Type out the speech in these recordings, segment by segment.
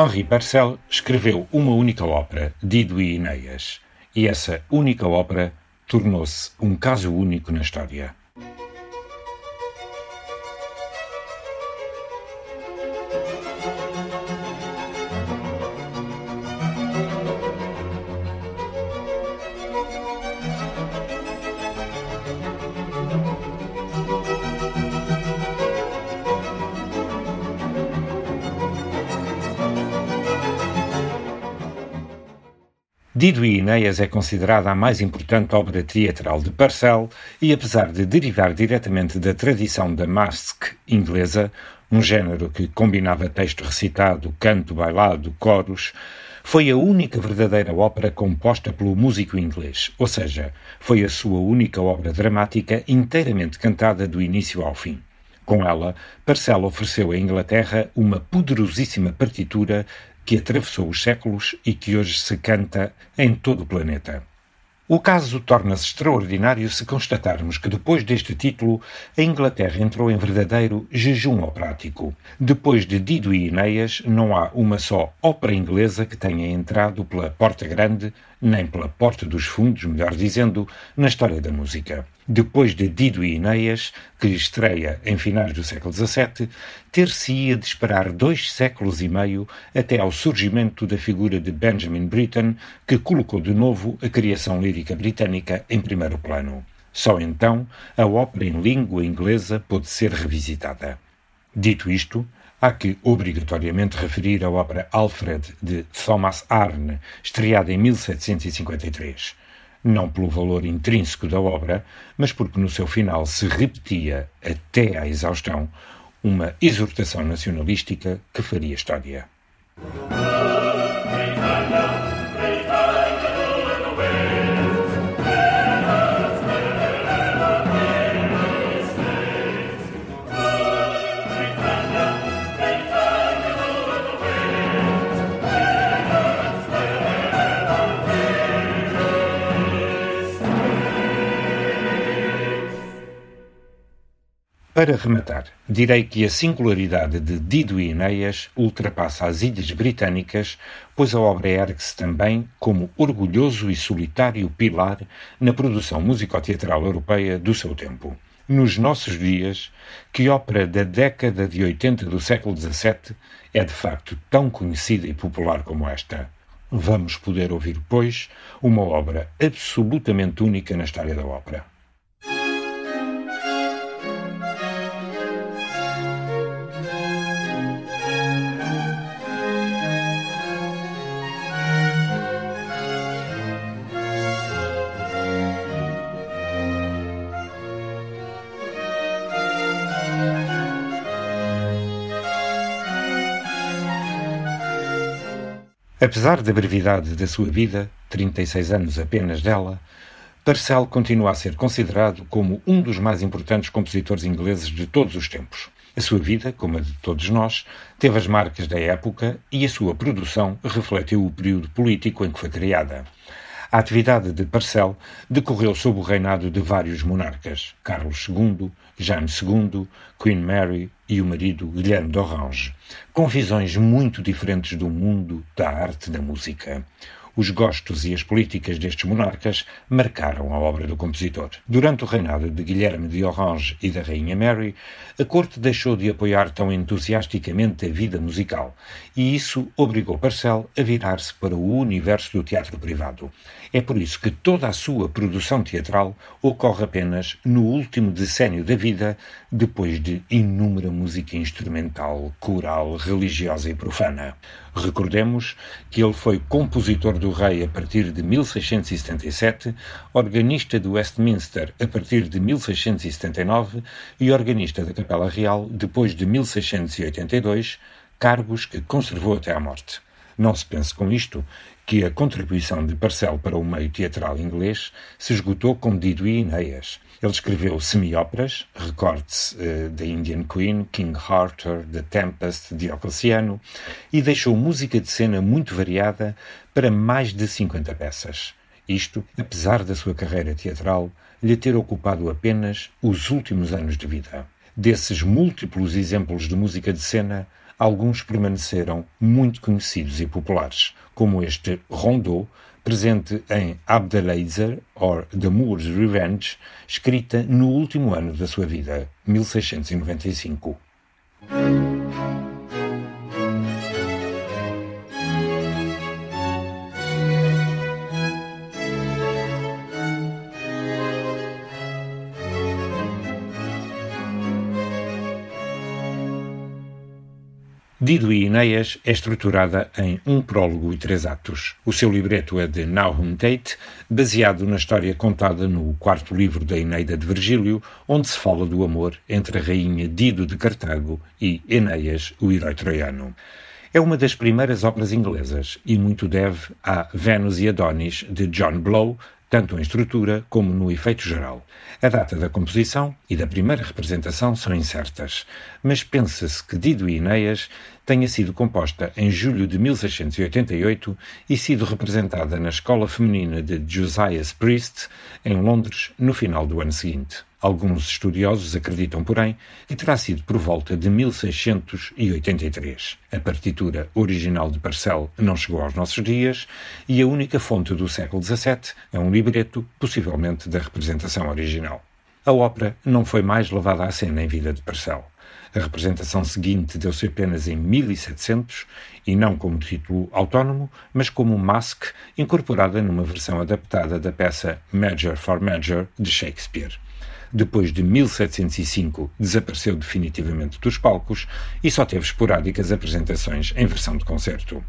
Henri Purcell escreveu uma única ópera, Dido e Ineias, e essa única ópera tornou-se um caso único na história. Dido e Enéas é considerada a mais importante obra teatral de Purcell e, apesar de derivar diretamente da tradição da masque inglesa, um género que combinava texto recitado, canto bailado, coros, foi a única verdadeira ópera composta pelo músico inglês, ou seja, foi a sua única obra dramática inteiramente cantada do início ao fim. Com ela, Purcell ofereceu à Inglaterra uma poderosíssima partitura que atravessou os séculos e que hoje se canta em todo o planeta. O caso torna-se extraordinário se constatarmos que depois deste título a Inglaterra entrou em verdadeiro jejum operático. Depois de Dido e Enéas, não há uma só ópera inglesa que tenha entrado pela Porta Grande, nem pela Porta dos Fundos, melhor dizendo, na história da música depois de Dido e Enéas, que estreia em finais do século XVII, ter-se-ia de esperar dois séculos e meio até ao surgimento da figura de Benjamin Britten, que colocou de novo a criação lírica britânica em primeiro plano. Só então a ópera em língua inglesa pôde ser revisitada. Dito isto, há que obrigatoriamente referir a ópera Alfred de Thomas Arne, estreada em 1753 não pelo valor intrínseco da obra, mas porque no seu final se repetia, até à exaustão, uma exortação nacionalística que faria história. Para rematar, direi que a singularidade de Dido e Enéas ultrapassa as Ilhas Britânicas, pois a obra ergue-se também como orgulhoso e solitário pilar na produção musicoteatral europeia do seu tempo. Nos nossos dias, que ópera da década de 80 do século XVII é de facto tão conhecida e popular como esta? Vamos poder ouvir, pois, uma obra absolutamente única na história da ópera. Apesar da brevidade da sua vida, 36 anos apenas dela, Purcell continua a ser considerado como um dos mais importantes compositores ingleses de todos os tempos. A sua vida, como a de todos nós, teve as marcas da época e a sua produção refletiu o período político em que foi criada. A atividade de Purcell decorreu sob o reinado de vários monarcas, Carlos II, Jaime II, Queen Mary e o marido Guilherme d'Orange, com visões muito diferentes do mundo, da arte, da música. Os gostos e as políticas destes monarcas marcaram a obra do compositor. Durante o reinado de Guilherme de Orange e da Rainha Mary, a corte deixou de apoiar tão entusiasticamente a vida musical, e isso obrigou Parcel a virar-se para o universo do teatro privado. É por isso que toda a sua produção teatral ocorre apenas no último decênio da vida, depois de inúmera música instrumental, coral, religiosa e profana. Recordemos que ele foi compositor do rei a partir de 1677, organista do Westminster a partir de 1679 e organista da Capela Real depois de 1682, cargos que conservou até à morte. Não se pense com isto que a contribuição de Parcel para o meio teatral inglês se esgotou com Dido e Enéas. Ele escreveu semi-óperas, recorde-se uh, The Indian Queen, King Arthur, The Tempest, Diocleciano, e deixou música de cena muito variada para mais de 50 peças. Isto, apesar da sua carreira teatral lhe ter ocupado apenas os últimos anos de vida. Desses múltiplos exemplos de música de cena, alguns permaneceram muito conhecidos e populares, como este Rondeau, presente em Abdelaziz or The Moor's Revenge, escrita no último ano da sua vida, 1695. Dido e Enéas é estruturada em um prólogo e três atos. O seu libreto é de Nahum Tate, baseado na história contada no quarto livro da Eneida de Virgílio, onde se fala do amor entre a rainha Dido de Cartago e Enéas, o herói troiano. É uma das primeiras obras inglesas e muito deve a Vênus e Adonis de John Blow, tanto em estrutura como no efeito geral. A data da composição e da primeira representação são incertas, mas pensa-se que Dido e Enéas tenha sido composta em julho de 1688 e sido representada na Escola Feminina de Josiah Priest, em Londres, no final do ano seguinte. Alguns estudiosos acreditam, porém, que terá sido por volta de 1683. A partitura original de Parcel não chegou aos nossos dias e a única fonte do século XVII é um libreto, possivelmente da representação original. A ópera não foi mais levada à cena em vida de Parcel. A representação seguinte deu-se apenas em 1700 e não como título autónomo, mas como Mask, incorporada numa versão adaptada da peça Major for Major de Shakespeare depois de 1705 desapareceu definitivamente dos palcos e só teve esporádicas apresentações em versão de concerto.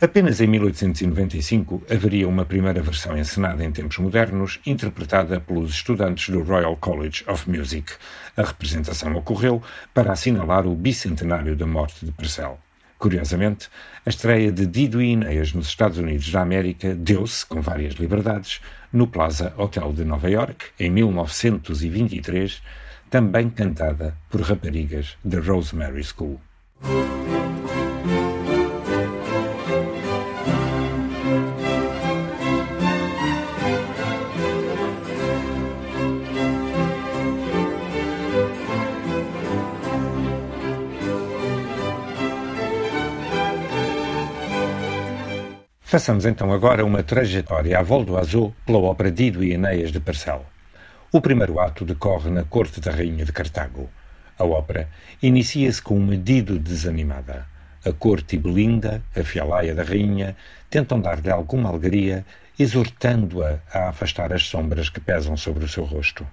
Apenas em 1895 haveria uma primeira versão encenada em tempos modernos, interpretada pelos estudantes do Royal College of Music. A representação ocorreu para assinalar o bicentenário da morte de Purcell. Curiosamente, a estreia de Dido e nos Estados Unidos da América deu-se, com várias liberdades, no Plaza Hotel de Nova York, em 1923, também cantada por raparigas da Rosemary School. Façamos então agora uma trajetória à volta do azul pela ópera Dido e Enéas de Parcel. O primeiro ato decorre na corte da rainha de Cartago. A ópera inicia-se com uma Dido desanimada. A corte e Belinda, a fialaia da rainha, tentam dar-lhe alguma alegria, exortando-a a afastar as sombras que pesam sobre o seu rosto.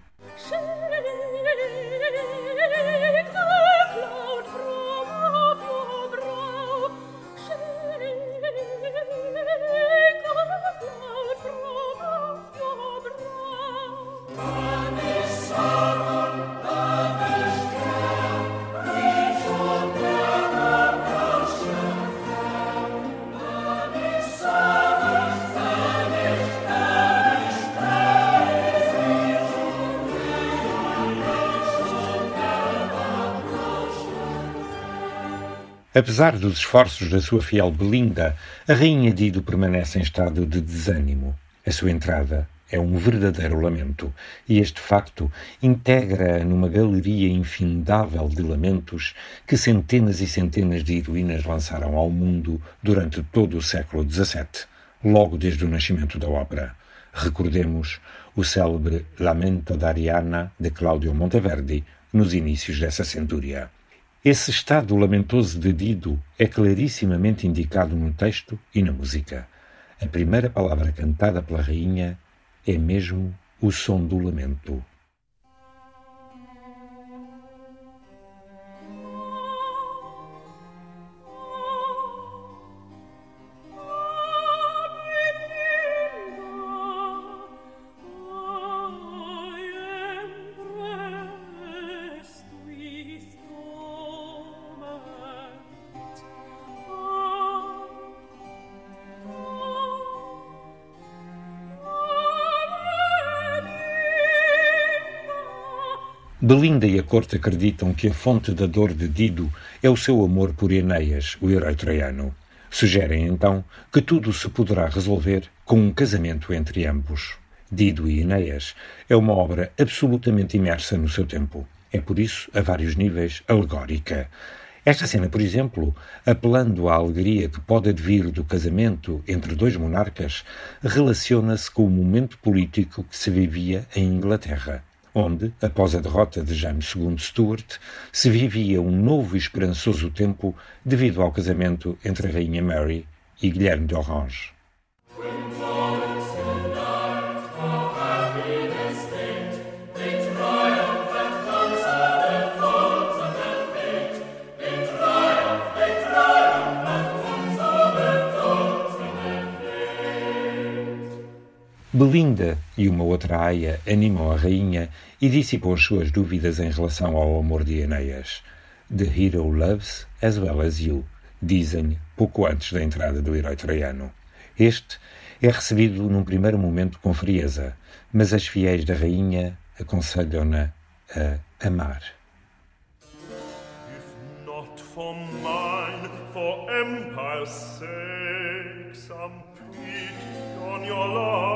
Apesar dos esforços da sua fiel Belinda, a rainha Dido permanece em estado de desânimo. A sua entrada é um verdadeiro lamento, e este facto integra numa galeria infindável de lamentos que centenas e centenas de heroínas lançaram ao mundo durante todo o século XVII, logo desde o nascimento da ópera. Recordemos o célebre Lamento da Ariana de Claudio Monteverdi nos inícios dessa centúria. Esse estado lamentoso de Dido é clarissimamente indicado no texto e na música. A primeira palavra cantada pela rainha é mesmo o som do lamento. Belinda e a corte acreditam que a fonte da dor de Dido é o seu amor por Enéas, o herói troiano. Sugerem então que tudo se poderá resolver com um casamento entre ambos. Dido e Enéas é uma obra absolutamente imersa no seu tempo. É por isso, a vários níveis, alegórica. Esta cena, por exemplo, apelando à alegria que pode advir do casamento entre dois monarcas, relaciona-se com o momento político que se vivia em Inglaterra, onde, após a derrota de James II Stuart, se vivia um novo e esperançoso tempo devido ao casamento entre a Rainha Mary e Guilherme de Orange. Belinda e uma outra aia animam a rainha e dissipam as suas dúvidas em relação ao amor de Enéas. The hero loves as well as you, dizem pouco antes da entrada do herói troiano. Este é recebido num primeiro momento com frieza, mas as fiéis da rainha aconselham-na a amar. If not for mine, for empire's sake, some on your love.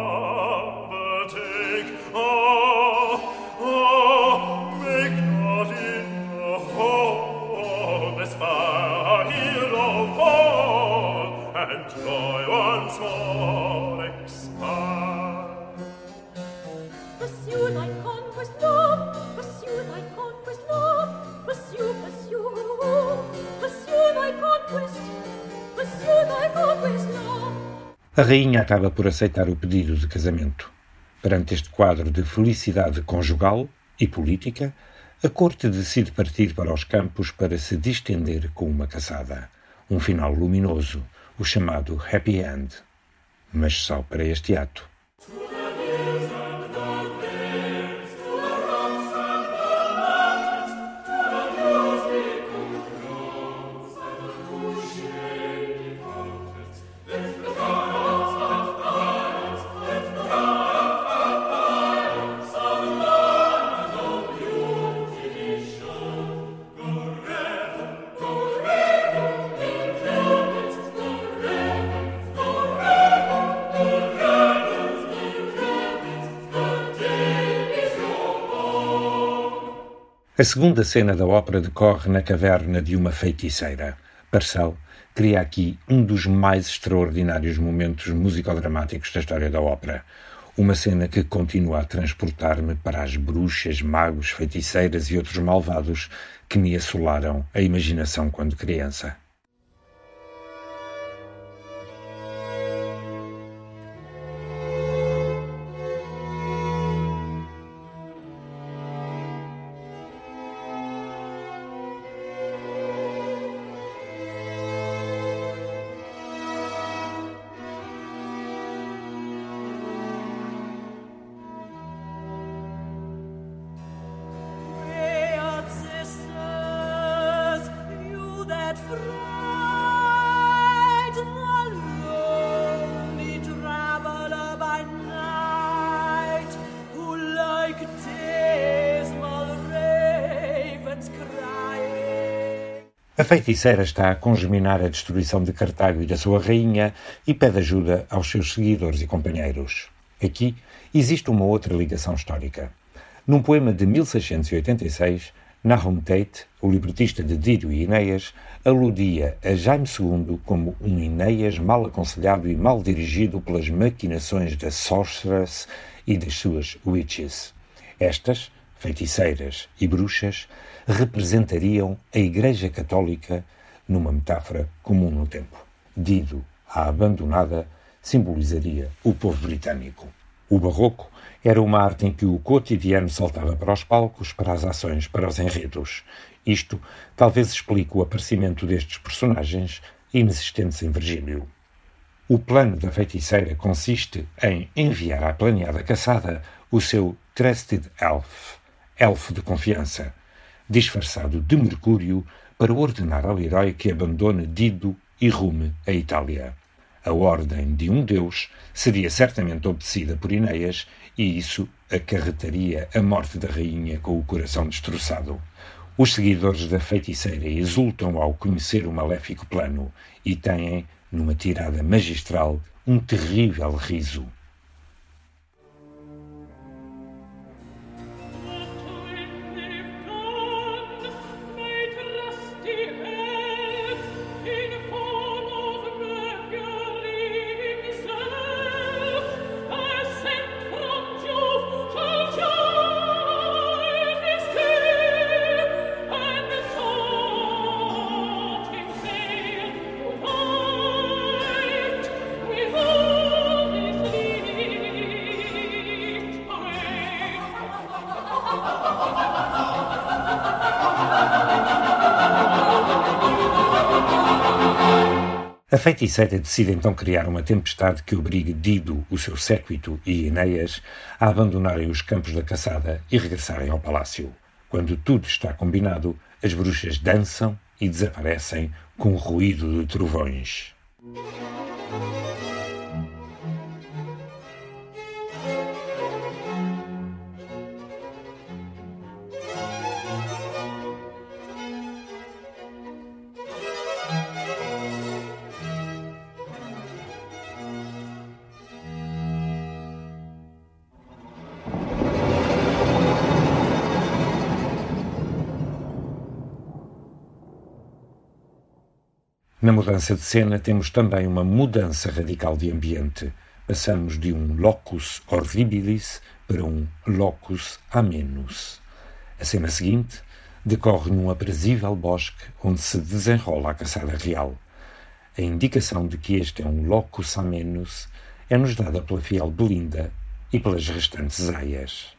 A rainha acaba por aceitar o pedido de casamento. Perante este quadro de felicidade conjugal e política, a corte decide partir para os campos para se distender com uma caçada. Um final luminoso, o chamado happy end. Mas só para este ato. A segunda cena da ópera decorre na caverna de uma feiticeira. Parcel cria aqui um dos mais extraordinários momentos musicodramáticos da história da ópera. Uma cena que continua a transportar-me para as bruxas, magos, feiticeiras e outros malvados que me assolaram a imaginação quando criança. Feiticeira está a congeminar a destruição de Cartago e da sua rainha e pede ajuda aos seus seguidores e companheiros. Aqui existe uma outra ligação histórica. Num poema de 1686, Nahum Tate, o libretista de Dido e Inéas, aludia a Jaime II como um Inéas mal aconselhado e mal dirigido pelas maquinações da sorceress e das suas witches. Estas, feiticeiras e bruxas, representariam a Igreja Católica numa metáfora comum no tempo. Dido, a abandonada, simbolizaria o povo britânico. O barroco era uma arte em que o cotidiano saltava para os palcos, para as ações, para os enredos. Isto talvez explique o aparecimento destes personagens inexistentes em Virgílio. O plano da feiticeira consiste em enviar à planeada caçada o seu Trusted Elf, elfo de confiança, disfarçado de Mercúrio, para ordenar ao herói que abandone Dido e rume a Itália. A ordem de um deus seria certamente obedecida por Inéas e isso acarretaria a morte da rainha com o coração destroçado. Os seguidores da feiticeira exultam ao conhecer o maléfico plano e têm, numa tirada magistral, um terrível riso. Feiticeira decide então criar uma tempestade que obrigue Dido, o seu séquito e Enéas a abandonarem os campos da caçada e regressarem ao palácio. Quando tudo está combinado, as bruxas dançam e desaparecem com ruído de trovões. Na mudança de cena, temos também uma mudança radical de ambiente. Passamos de um locus horribilis para um locus amenus. A cena seguinte decorre num aprazível bosque onde se desenrola a caçada real. A indicação de que este é um locus amenus é-nos dada pela fiel Belinda e pelas restantes aias.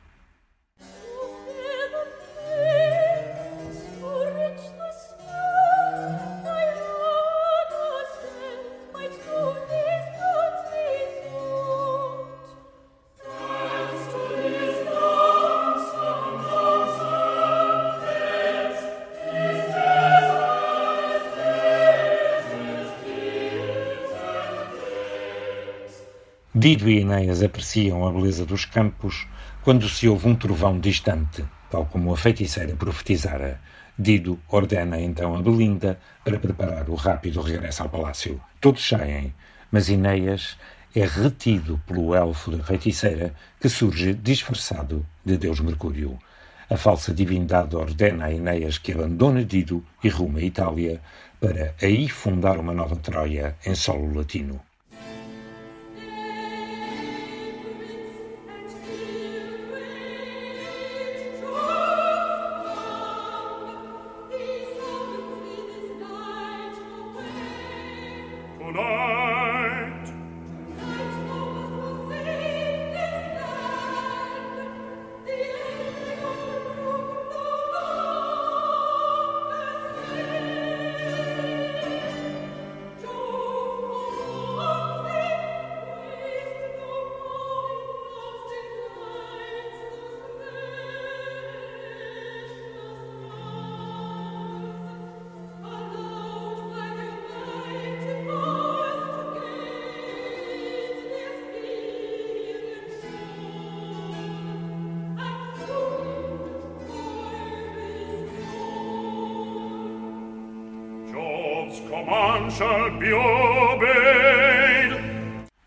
Dido e Enéas apreciam a beleza dos campos quando se ouve um trovão distante, tal como a feiticeira profetizara. Dido ordena então a Belinda para preparar o rápido regresso ao palácio. Todos saem, mas Enéas é retido pelo elfo da feiticeira que surge disfarçado de Deus Mercúrio. A falsa divindade ordena a Enéas que abandone Dido e rume a Itália para aí fundar uma nova Troia em solo latino.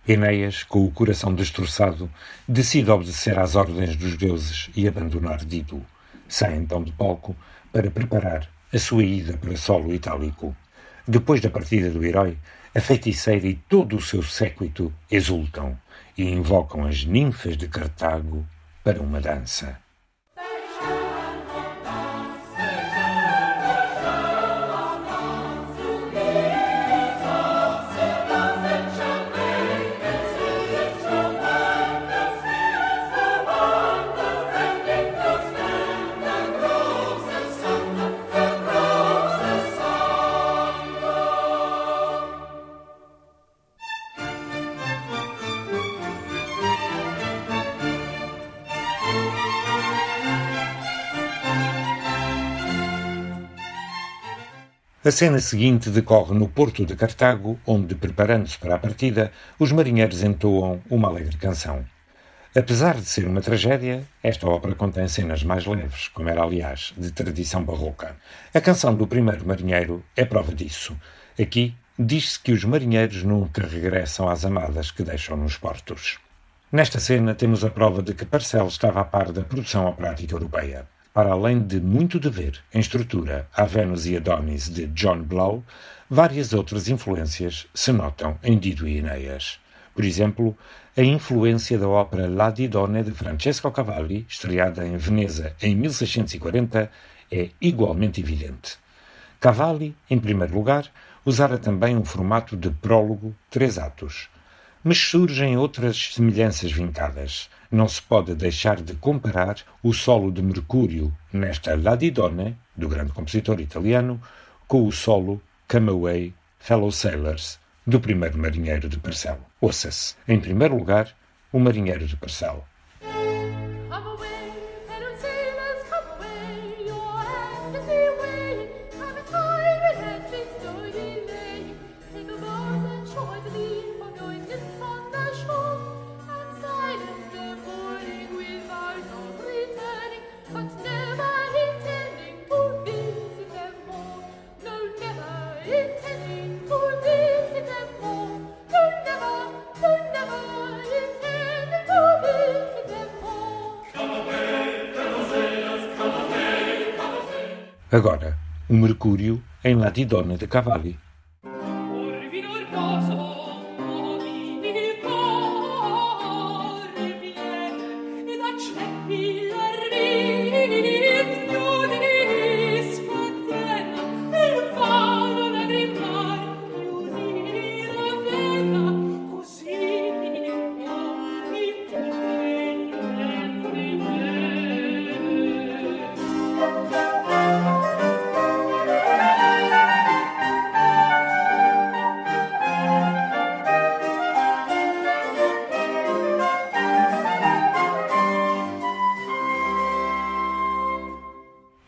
Enéas, com o coração destroçado, decide obedecer às ordens dos deuses e abandonar Dido. Sai então de palco para preparar a sua ida para solo itálico. Depois da partida do herói, a feiticeira e todo o seu séquito exultam e invocam as ninfas de Cartago para uma dança. A cena seguinte decorre no porto de Cartago, onde, preparando-se para a partida, os marinheiros entoam uma alegre canção. Apesar de ser uma tragédia, esta ópera contém cenas mais leves, como era, aliás, de tradição barroca. A canção do primeiro marinheiro é prova disso. Aqui diz-se que os marinheiros nunca regressam às amadas que deixam nos portos. Nesta cena temos a prova de que Parcel estava a par da produção operática europeia. Para além de muito dever em estrutura a Vênus e Adonis de John Blow, várias outras influências se notam em Dido e Enéas. Por exemplo, a influência da ópera La Didone de Francesco Cavalli, estreada em Veneza em 1640, é igualmente evidente. Cavalli, em primeiro lugar, usara também um formato de prólogo, três atos. Mas surgem outras semelhanças vincadas. Não se pode deixar de comparar o solo de Mercúrio nesta La Didone, do grande compositor italiano, com o solo Come Away, Fellow Sailors, do primeiro marinheiro de Parcel. Ouça-se, em primeiro lugar, o marinheiro de Parcel. Agora, o Mercúrio em Latidona de Cavalli.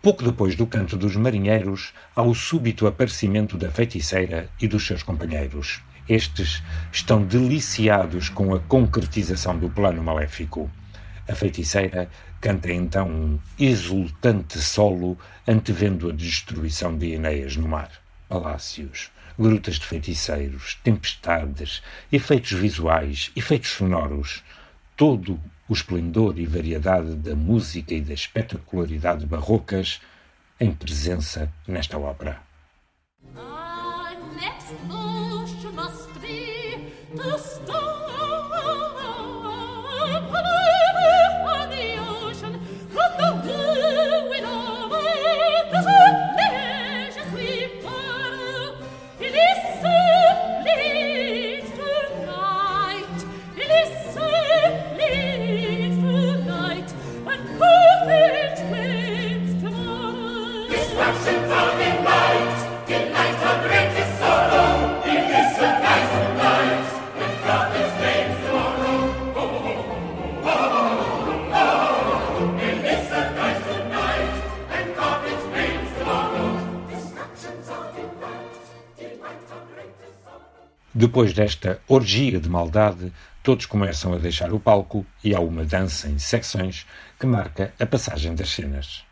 Pouco depois do canto dos marinheiros, há o súbito aparecimento da feiticeira e dos seus companheiros. Estes estão deliciados com a concretização do plano maléfico. A feiticeira canta então um exultante solo antevendo a destruição de Enéas no mar. Palácios, grutas de feiticeiros, tempestades, efeitos visuais, efeitos sonoros, todo o esplendor e variedade da música e da espetacularidade barrocas em presença nesta ópera. Depois desta orgia de maldade, todos começam a deixar o palco e há uma dança em secções que marca a passagem das cenas.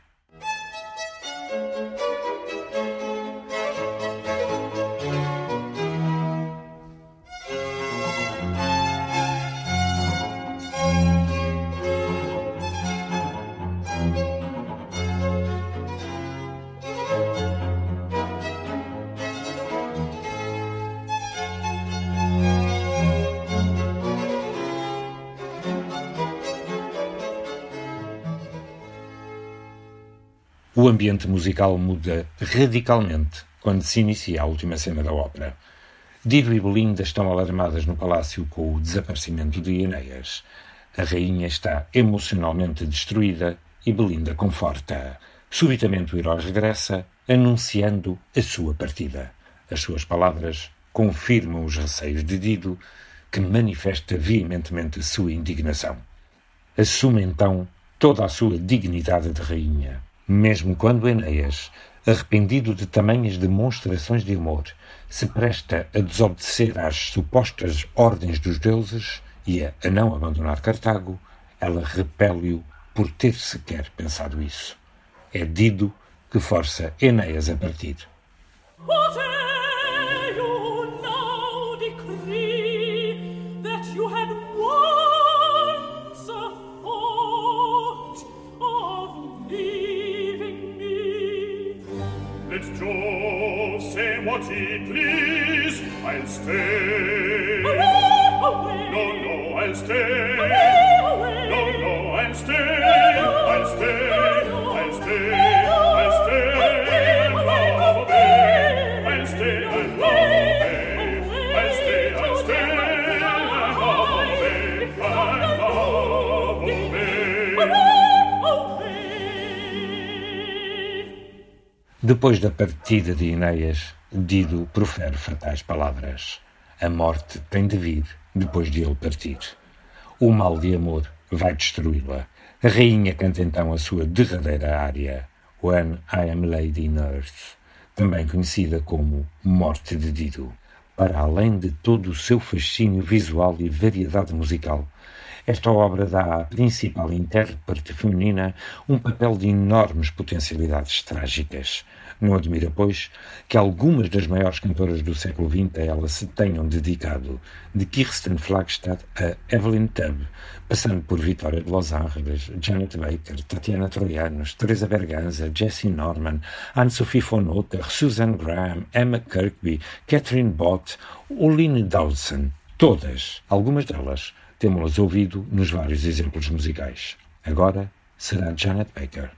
O ambiente musical muda radicalmente quando se inicia a última cena da ópera. Dido e Belinda estão alarmadas no palácio com o desaparecimento de Enéas. A rainha está emocionalmente destruída e Belinda conforta. Subitamente o herói regressa, anunciando a sua partida. As suas palavras confirmam os receios de Dido, que manifesta veementemente a sua indignação. Assume então toda a sua dignidade de rainha. Mesmo quando Enéas, arrependido de tamanhas demonstrações de amor, se presta a desobedecer às supostas ordens dos deuses e a, a não abandonar Cartago, ela repele-o por ter sequer pensado isso. É Dido que força Enéas a partir. voti, please, I'll stay. Away, away. No, no, I'll stay. Away, away. No, no, I'll stay. Away. Depois da partida de Enéas, Dido profere fatais palavras. A morte tem de vir depois de ele partir. O mal de amor vai destruí-la. A rainha canta então a sua derradeira área, When I Am Lady in Earth, também conhecida como Morte de Dido. Para além de todo o seu fascínio visual e variedade musical, esta obra dá à principal intérprete feminina um papel de enormes potencialidades trágicas. Não admira, pois, que algumas das maiores cantoras do século XX a ela se tenham dedicado, de Kirsten Flagstad a Evelyn Tubb, passando por Vitória de Los Angeles, Janet Baker, Tatiana Troianos, Teresa Berganza, Jessie Norman, Anne-Sophie von Otter, Susan Graham, Emma Kirkby, Catherine Bott, Oline Dawson. Todas, algumas delas, temos-las ouvido nos vários exemplos musicais. Agora será Janet Baker.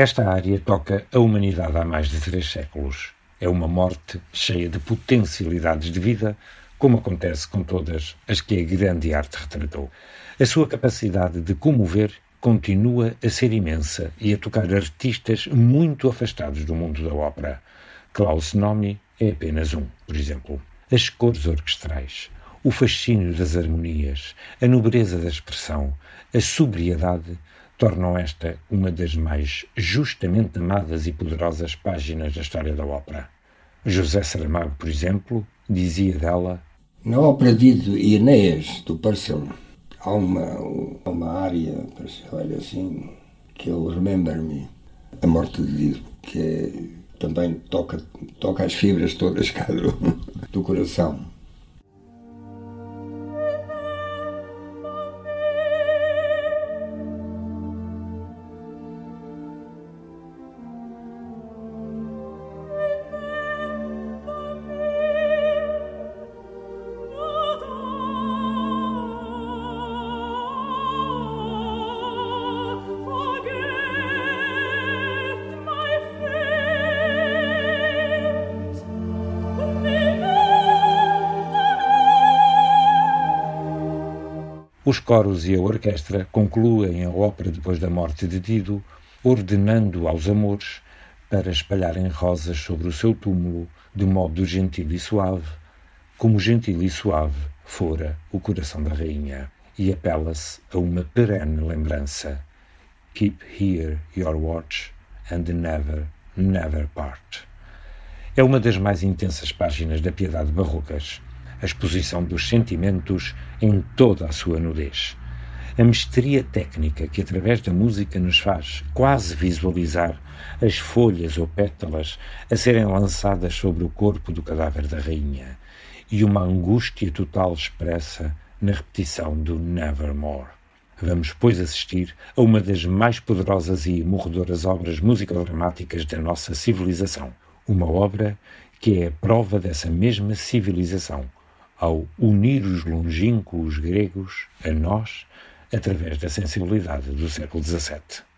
Esta área toca a humanidade há mais de três séculos. É uma morte cheia de potencialidades de vida, como acontece com todas as que a grande arte retratou. A sua capacidade de comover continua a ser imensa e a tocar artistas muito afastados do mundo da ópera. Klaus Nomi é apenas um, por exemplo. As cores orquestrais, o fascínio das harmonias, a nobreza da expressão, a sobriedade tornam esta uma das mais justamente amadas e poderosas páginas da história da ópera. José Saramago, por exemplo, dizia dela: Na ópera de Enéas, do Purcell, há uma, uma área, olha assim, que é o Remember Me, a morte de Dido, que é, também toca, toca as fibras todas cá do, do coração. Os coros e a orquestra concluem a ópera depois da morte de Dido, ordenando aos amores para espalharem rosas sobre o seu túmulo de modo gentil e suave, como gentil e suave fora o coração da rainha, e apela-se a uma perene lembrança. Keep here your watch and never, never part. É uma das mais intensas páginas da piedade barrocas a exposição dos sentimentos em toda a sua nudez. A mestria técnica que, através da música, nos faz quase visualizar as folhas ou pétalas a serem lançadas sobre o corpo do cadáver da rainha e uma angústia total expressa na repetição do Nevermore. Vamos, pois, assistir a uma das mais poderosas e morredoras obras musicodramáticas da nossa civilização. Uma obra que é a prova dessa mesma civilização, ao unir os longínquos gregos a nós através da sensibilidade do século XVII.